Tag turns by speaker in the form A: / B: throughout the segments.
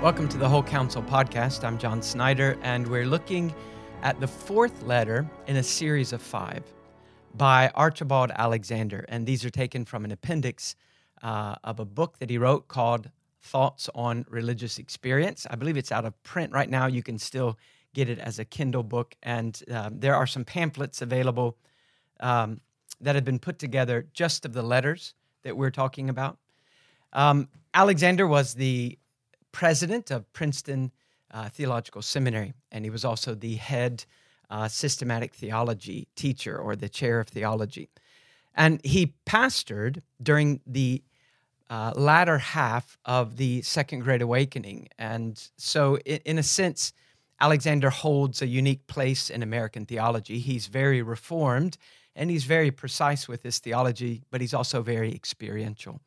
A: Welcome to the Whole Counsel podcast. I'm John Snyder, and we're looking at the fourth letter in a series of five by Archibald Alexander. And these are taken from an appendix uh, of a book that he wrote called Thoughts on Religious Experience. I believe it's out of print right now. You can still get it as a Kindle book. And um, there are some pamphlets available um, that have been put together just of the letters that we're talking about. Um, Alexander was the president of Princeton uh, Theological Seminary, and he was also the head uh, systematic theology teacher or the chair of theology. And he pastored during the uh, latter half of the Second Great Awakening. And so, in, in a sense, Alexander holds a unique place in American theology. He's very reformed and he's very precise with his theology, but he's also very experiential.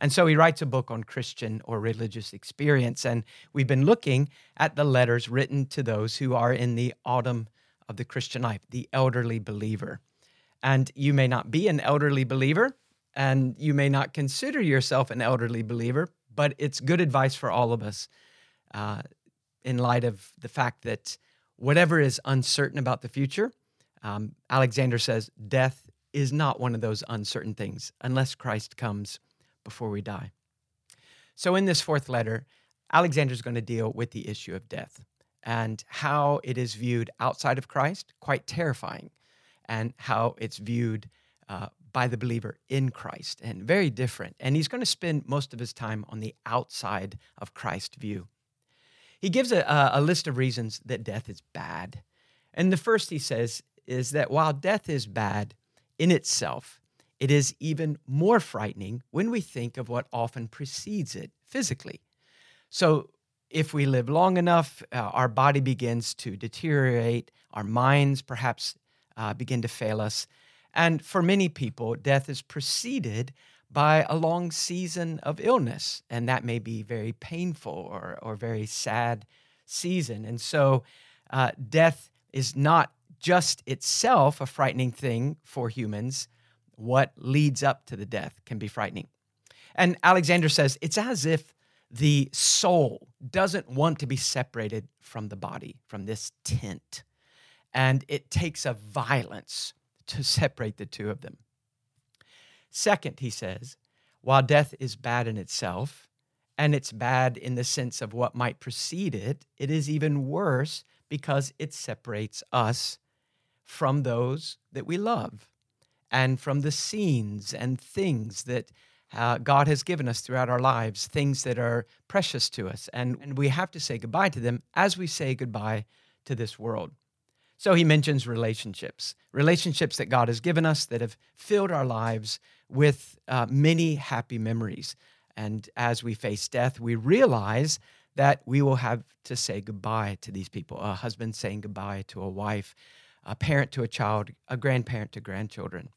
A: And so he writes a book on Christian or religious experience. And we've been looking at the letters written to those who are in the autumn of the Christian life, the elderly believer. And you may not be an elderly believer, and you may not consider yourself an elderly believer, but it's good advice for all of us uh, in light of the fact that whatever is uncertain about the future, um, Alexander says death is not one of those uncertain things unless Christ comes before we die. So, in this fourth letter, Alexander is going to deal with the issue of death and how it is viewed outside of Christ, quite terrifying, and how it's viewed uh, by the believer in Christ, and very different. And he's going to spend most of his time on the outside of Christ view. He gives a, a list of reasons that death is bad. And the first he says is that while death is bad in itself, it is even more frightening when we think of what often precedes it physically. So, if we live long enough, uh, our body begins to deteriorate, our minds perhaps uh, begin to fail us. And for many people, death is preceded by a long season of illness, and that may be very painful or, or very sad season. And so, uh, death is not just itself a frightening thing for humans, what leads up to the death can be frightening. And Alexander says it's as if the soul doesn't want to be separated from the body, from this tent. And it takes a violence to separate the two of them. Second, he says, while death is bad in itself, and it's bad in the sense of what might precede it, it is even worse because it separates us from those that we love and from the scenes and things that uh, God has given us throughout our lives, things that are precious to us. And, and we have to say goodbye to them as we say goodbye to this world. So he mentions relationships, relationships that God has given us that have filled our lives with uh, many happy memories. And as we face death, we realize that we will have to say goodbye to these people a husband saying goodbye to a wife, a parent to a child, a grandparent to grandchildren.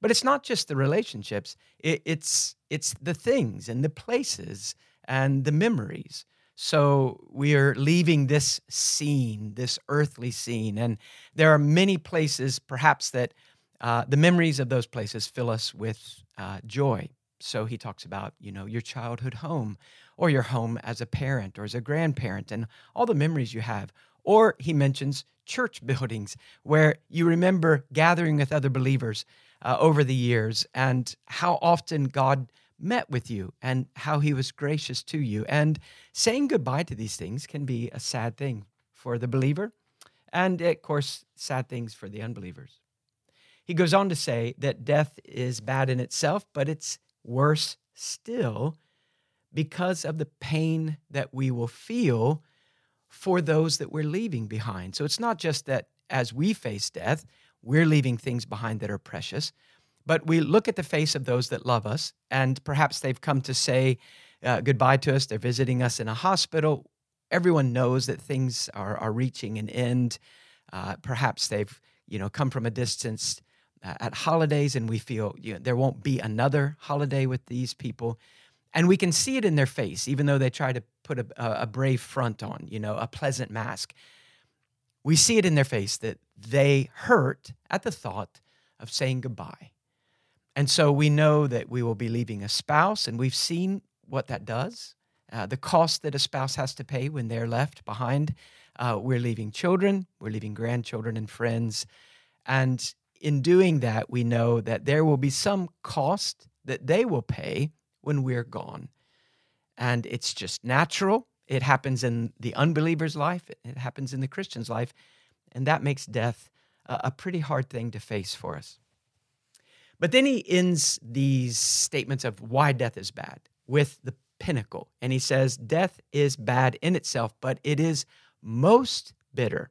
A: But it's not just the relationships, it, it's, it's the things and the places and the memories. So we are leaving this scene, this earthly scene. And there are many places, perhaps, that uh, the memories of those places fill us with uh, joy. So he talks about, you know, your childhood home or your home as a parent or as a grandparent and all the memories you have. Or he mentions church buildings where you remember gathering with other believers uh, over the years and how often God met with you and how he was gracious to you. And saying goodbye to these things can be a sad thing for the believer and, of course, sad things for the unbelievers. He goes on to say that death is bad in itself, but it's worse still because of the pain that we will feel for those that we're leaving behind. So it's not just that as we face death, we're leaving things behind that are precious. But we look at the face of those that love us, and perhaps they've come to say uh, goodbye to us. They're visiting us in a hospital. Everyone knows that things are, are reaching an end. Uh, perhaps they've you know come from a distance uh, at holidays, and we feel you know, there won't be another holiday with these people. And we can see it in their face, even though they try to put a, a brave front on, you know, a pleasant mask we see it in their face that they hurt at the thought of saying goodbye. And so we know that we will be leaving a spouse, and we've seen what that does uh, the cost that a spouse has to pay when they're left behind. Uh, we're leaving children, we're leaving grandchildren and friends. And in doing that, we know that there will be some cost that they will pay when we're gone. And it's just natural. It happens in the unbeliever's life, it happens in the Christian's life. And that makes death a, pretty hard thing to face for us. But then he ends these statements of why death is bad with the pinnacle. And he says, Death is bad in itself, but it is most bitter.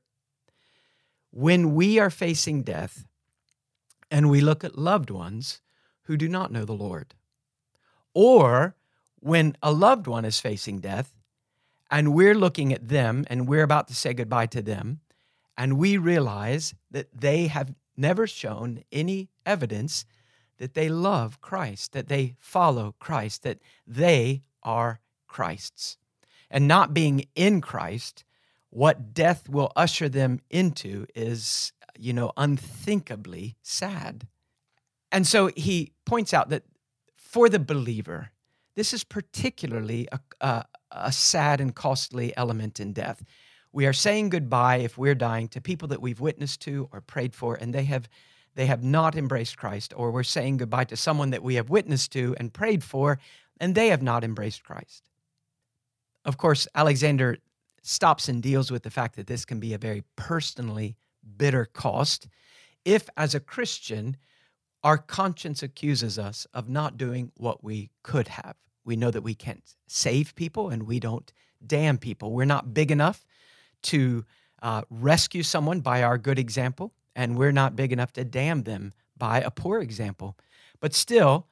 A: When we are facing death and we look at loved ones who do not know the Lord, or when a loved one is facing death and we're looking at them and we're about to say goodbye to them, and we realize that they have never shown any evidence that they love Christ, that they follow Christ, that they are Christ's. And not being in Christ, what death will usher them into is, you know, unthinkably sad. And so he points out that for the believer, this is particularly a, a, a sad and costly element in death. We are saying goodbye if we're dying to people that we've witnessed to or prayed for, and they have they have not embraced Christ, or we're saying goodbye to someone that we have witnessed to and prayed for, and they have not embraced Christ. Of course, Alexander stops and deals with the fact that this can be a very personally bitter cost if, as a Christian, our conscience accuses us of not doing what we could have. We know that we can't save people and we don't damn people. We're not big enough to uh, rescue someone by our good example and we're not big enough to damn them by a poor example. But still,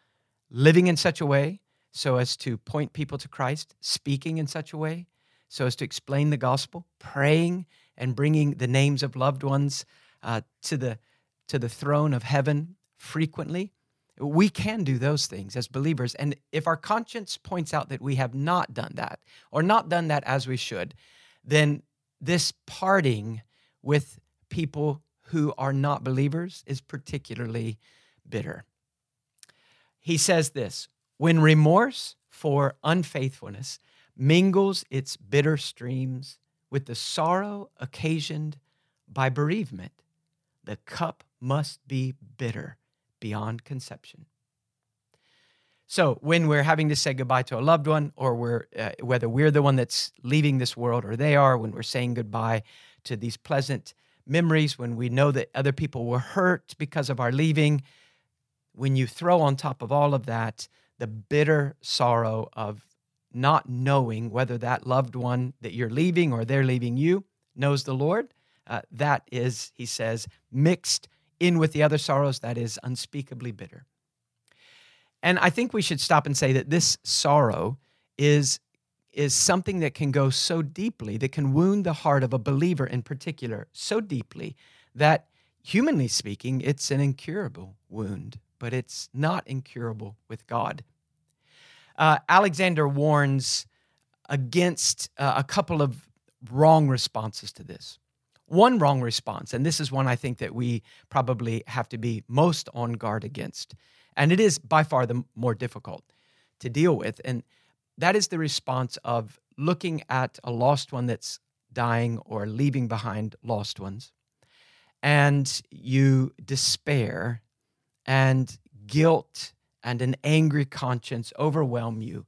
A: living in such a way so as to point people to Christ, speaking in such a way so as to explain the gospel, praying and bringing the names of loved ones uh, to, the, to the throne of heaven frequently. We can do those things as believers. And if our conscience points out that we have not done that or not done that as we should, then this parting with people who are not believers is particularly bitter. He says this when remorse for unfaithfulness mingles its bitter streams with the sorrow occasioned by bereavement, the cup must be bitter beyond conception. So, when we're having to say goodbye to a loved one, or we're, uh, whether we're the one that's leaving this world or they are, when we're saying goodbye to these pleasant memories, when we know that other people were hurt because of our leaving, when you throw on top of all of that the bitter sorrow of not knowing whether that loved one that you're leaving or they're leaving you knows the Lord, uh, that is, he says, mixed in with the other sorrows, that is unspeakably bitter. And I think we should stop and say that this sorrow is is something that can go so deeply, that can wound the heart of a believer in particular so deeply that, humanly speaking, it's an incurable wound, but it's not incurable with God. Uh, Alexander warns against uh, a couple of wrong responses to this. One wrong response, and this is one I think that we probably have to be most on guard against, and it is by far the more difficult to deal with. And that is the response of looking at a lost one that's dying or leaving behind lost ones, and you despair and guilt and an angry conscience overwhelm you,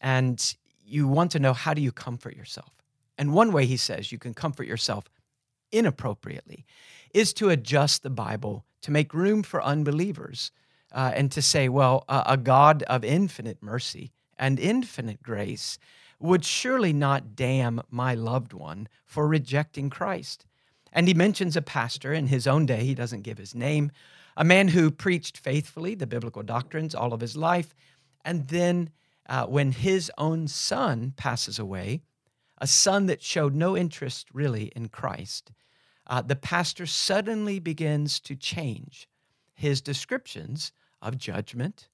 A: and you want to know how do you comfort yourself. And one way he says you can comfort yourself inappropriately is to adjust the Bible to make room for unbelievers uh, and to say, well, a God of infinite mercy and infinite grace would surely not damn my loved one for rejecting Christ. And he mentions a pastor in his own day, he doesn't give his name, a man who preached faithfully the biblical doctrines all of his life. And then uh, when his own son passes away, a son that showed no interest really in Christ, uh, the pastor suddenly begins to change his descriptions of judgment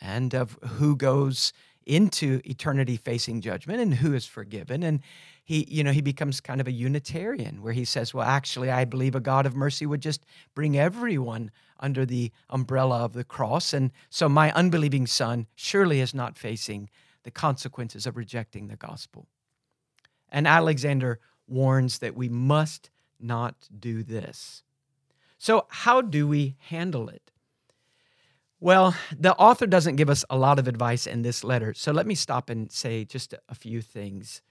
A: and of who goes into eternity facing judgment and who is forgiven and he you know he becomes kind of a unitarian where he says well actually i believe a god of mercy would just bring everyone under the umbrella of the cross and so my unbelieving son surely is not facing the consequences of rejecting the gospel. And Alexander warns that we must not do this. So, how do we handle it? Well, the author doesn't give us a lot of advice in this letter. So, let me stop and say just a few things.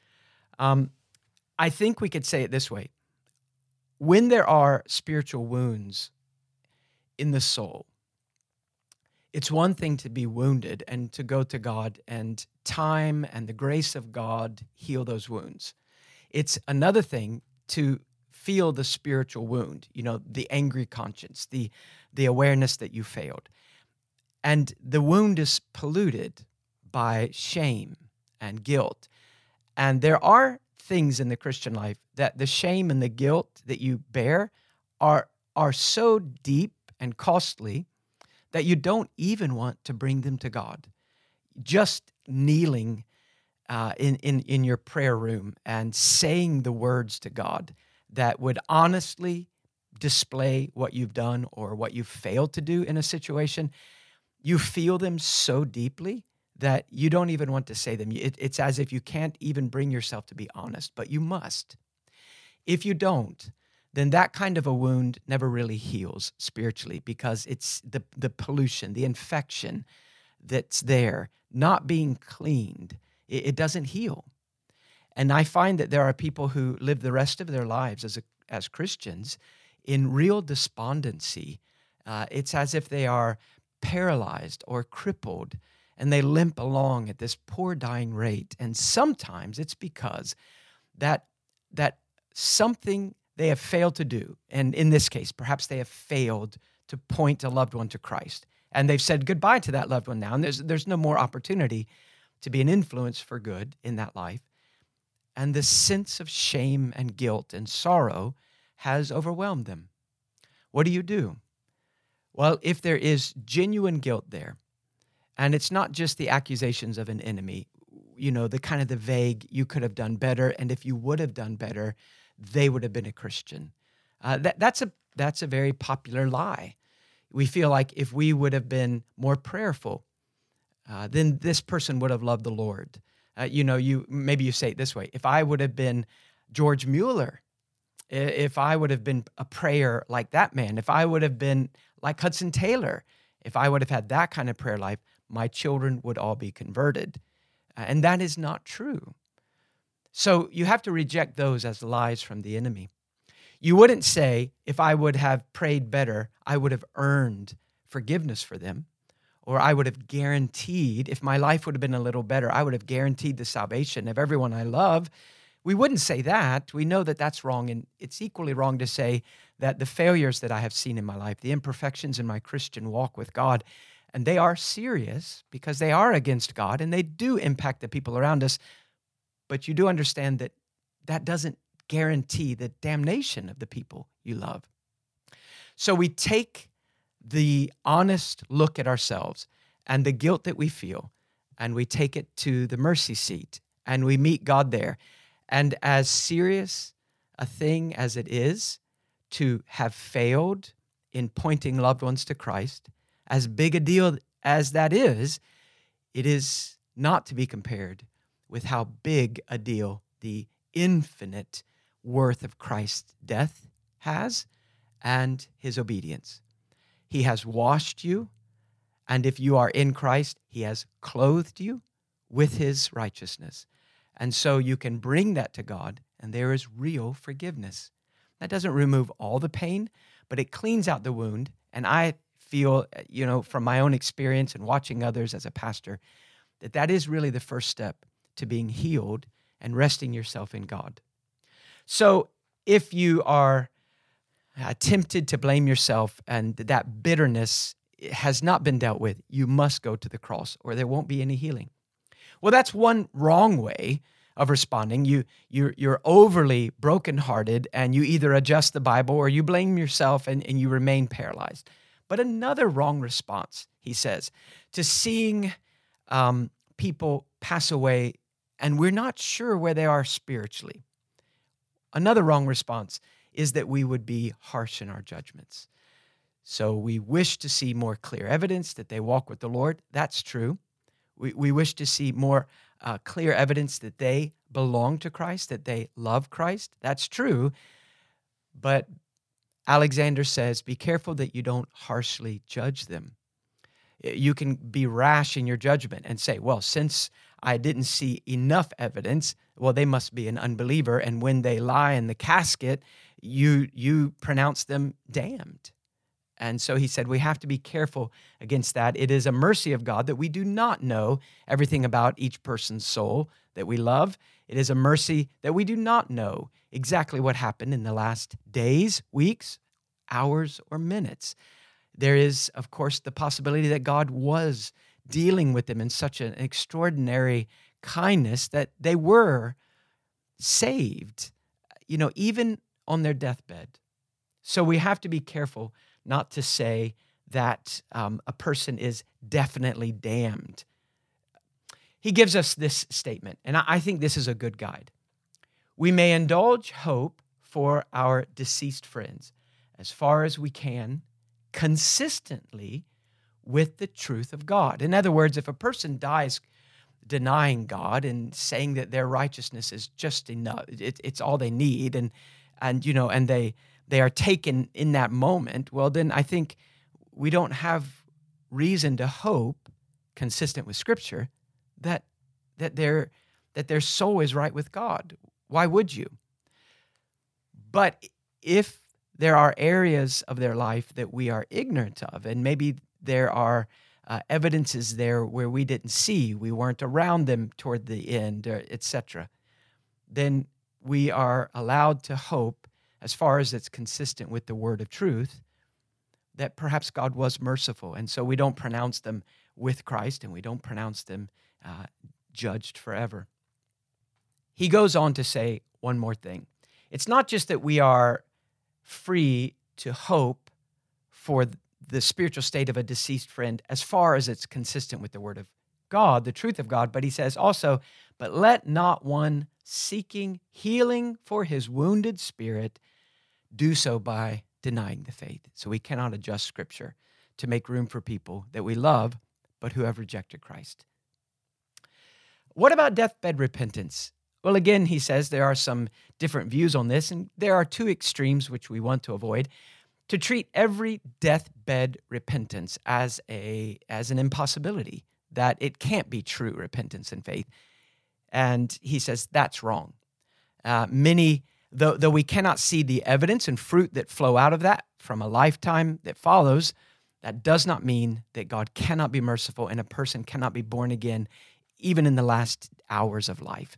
A: Um, I think we could say it this way when there are spiritual wounds in the soul, it's one thing to be wounded and to go to God and time and the grace of God heal those wounds. It's another thing to feel the spiritual wound, you know, the angry conscience, the the awareness that you failed. And the wound is polluted by shame and guilt. And there are things in the Christian life that the shame and the guilt that you bear are are so deep and costly that you don't even want to bring them to God. Just kneeling uh, in, in, in your prayer room and saying the words to God that would honestly display what you've done or what you've failed to do in a situation, you feel them so deeply that you don't even want to say them. It, it's as if you can't even bring yourself to be honest, but you must. If you don't, then that kind of a wound never really heals spiritually because it's the, the pollution, the infection that's there, not being cleaned, it, it doesn't heal. And I find that there are people who live the rest of their lives as, a, as Christians in real despondency. Uh, it's as if they are paralyzed or crippled and they limp along at this poor dying rate. And sometimes it's because that, that something they have failed to do, and in this case, perhaps they have failed to point a loved one to Christ. And they've said goodbye to that loved one now, and there's, there's no more opportunity to be an influence for good in that life. And the sense of shame and guilt and sorrow has overwhelmed them. What do you do? Well, if there is genuine guilt there, and it's not just the accusations of an enemy, you know, the kind of the vague, you could have done better. And if you would have done better, they would have been a Christian. Uh, that, that's, a, that's a very popular lie. We feel like if we would have been more prayerful, uh, then this person would have loved the Lord. Uh, you know, you maybe you say it this way: If I would have been George Mueller, if I would have been a prayer like that man, if I would have been like Hudson Taylor, if I would have had that kind of prayer life, my children would all be converted. Uh, and that is not true. So you have to reject those as lies from the enemy. You wouldn't say, if I would have prayed better, I would have earned forgiveness for them, or I would have guaranteed, if my life would have been a little better, I would have guaranteed the salvation of everyone I love. We wouldn't say that. We know that that's wrong. And it's equally wrong to say that the failures that I have seen in my life, the imperfections in my Christian walk with God, and they are serious because they are against God and they do impact the people around us. But you do understand that that doesn't guarantee the damnation of the people you love. So we take the honest look at ourselves and the guilt that we feel, and we take it to the mercy seat and we meet God there. And as serious a thing as it is to have failed in pointing loved ones to Christ, as big a deal as that is, it is not to be compared with how big a deal the infinite worth of Christ's death has and his obedience. He has washed you, and if you are in Christ, he has clothed you with his righteousness. And so you can bring that to God, and there is real forgiveness. That doesn't remove all the pain, but it cleans out the wound. And I feel, uh, you know, from my own experience and watching others as a pastor, that that is really the first step to being healed and resting yourself in God. So if you are uh, tempted to blame yourself and that bitterness has not been dealt with, you must go to the cross or there won't be any healing. Well, that's one wrong way of responding. You you're, you're overly brokenhearted and you either adjust the Bible or you blame yourself and, and you remain paralyzed. But another wrong response, he says, to seeing um, people pass away and we're not sure where they are spiritually. Another wrong response is that we would be harsh in our judgments. So we wish to see more clear evidence that they walk with the Lord. That's true. We, we wish to see more uh, clear evidence that they belong to Christ, that they love Christ. That's true. But Alexander says, be careful that you don't harshly judge them. You can be rash in your judgment and say, well, since I didn't see enough evidence, well, they must be an unbeliever. And when they lie in the casket, you, you pronounce them damned. And so he said, we have to be careful against that. It is a mercy of God that we do not know everything about each person's soul that we love. It is a mercy that we do not know exactly what happened in the last days, weeks, hours, or minutes. There is, of course, the possibility that God was dealing with them in such an extraordinary kindness that they were saved, you know, even on their deathbed. So we have to be careful not to say that um, a person is definitely damned. He gives us this statement, and I think this is a good guide. We may indulge hope for our deceased friends as far as we can, consistently with the truth of God. In other words, if a person dies denying God and saying that their righteousness is just enough, it, it's all they need, and and you know, and they they are taken in that moment, well, then I think we don't have reason to hope, consistent with Scripture, that that their that their soul is right with God. Why would you? But if there are areas of their life that we are ignorant of, and maybe there are uh, evidences there where we didn't see, we weren't around them toward the end, etc. Then we are allowed to hope as far as it's consistent with the word of truth, that perhaps God was merciful. And so we don't pronounce them with Christ and we don't pronounce them uh, judged forever. He goes on to say one more thing. It's not just that we are free to hope for the spiritual state of a deceased friend as far as it's consistent with the word of God, the truth of God, but he says also, but let not one seeking healing for his wounded spirit do so by denying the faith. So we cannot adjust scripture to make room for people that we love, but who have rejected Christ. What about deathbed repentance? Well, again, he says there are some different views on this, and there are two extremes which we want to avoid. To treat every deathbed repentance as a as an impossibility, that it can't be true repentance and faith. And he says that's wrong. Uh, many though, though we cannot see the evidence and fruit that flow out of that from a lifetime that follows, that does not mean that God cannot be merciful and a person cannot be born again, even in the last hours of life.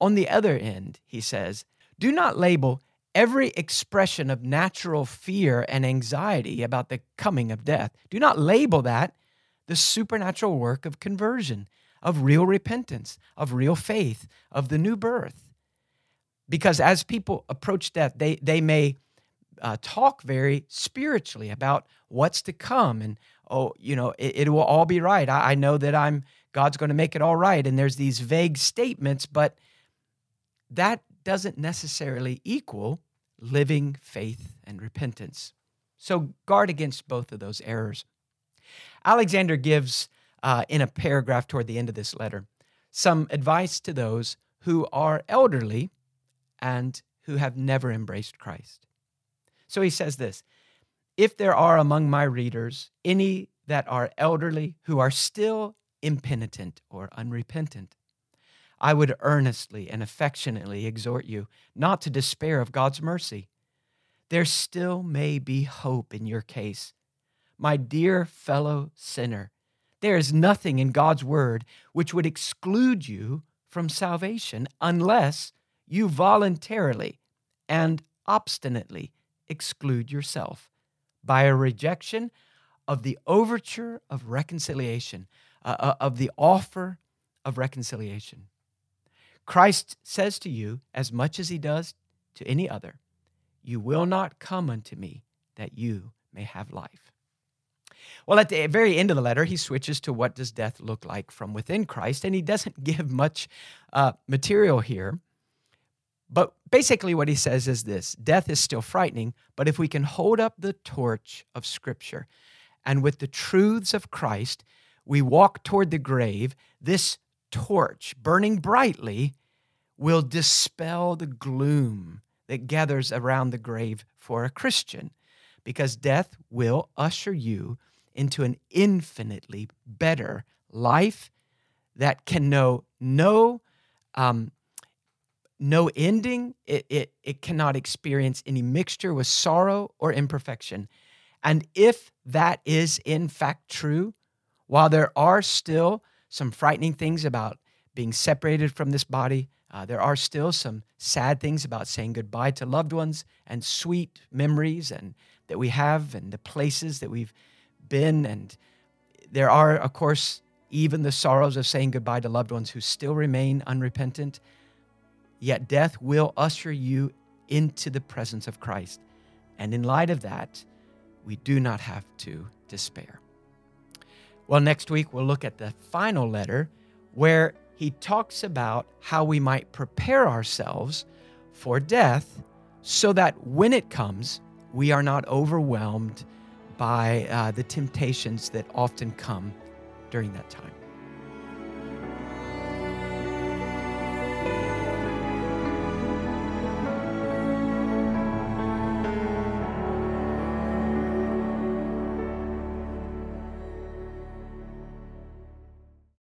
A: On the other end, he says, do not label every expression of natural fear and anxiety about the coming of death. Do not label that the supernatural work of conversion, of real repentance, of real faith, of the new birth. Because as people approach death, they, they may uh, talk very spiritually about what's to come and oh you know it, it will all be right. I, I know that i'm god's going to make it all right. And there's these vague statements but that doesn't necessarily equal living faith and repentance. So guard against both of those errors. Alexander gives uh, in a paragraph toward the end of this letter some advice to those who are elderly and who have never embraced Christ. So he says this If there are among my readers any that are elderly who are still impenitent or unrepentant, I would earnestly and affectionately exhort you not to despair of God's mercy. There still may be hope in your case. My dear fellow sinner, there is nothing in God's word which would exclude you from salvation unless you voluntarily and obstinately exclude yourself by a rejection of the overture of reconciliation, uh, uh, of the offer of reconciliation. Christ says to you, as much as he does to any other, You will not come unto me that you may have life. Well, at the very end of the letter, he switches to what does death look like from within Christ, and he doesn't give much uh, material here. But basically, what he says is this death is still frightening, but if we can hold up the torch of Scripture and with the truths of Christ, we walk toward the grave, this torch burning brightly will dispel the gloom that gathers around the grave for a Christian, because death will usher you into an infinitely better life that can know no um, no ending. It, it, it cannot experience any mixture with sorrow or imperfection. And if that is in fact true, while there are still some frightening things about being separated from this body, uh, there are still some sad things about saying goodbye to loved ones and sweet memories and that we have and the places that we've been. And there are, of course, even the sorrows of saying goodbye to loved ones who still remain unrepentant. Yet death will usher you into the presence of Christ. And in light of that, we do not have to despair. Well, next week we'll look at the final letter where he talks about how we might prepare ourselves for death so that when it comes, we are not overwhelmed by uh, the temptations that often come during that time.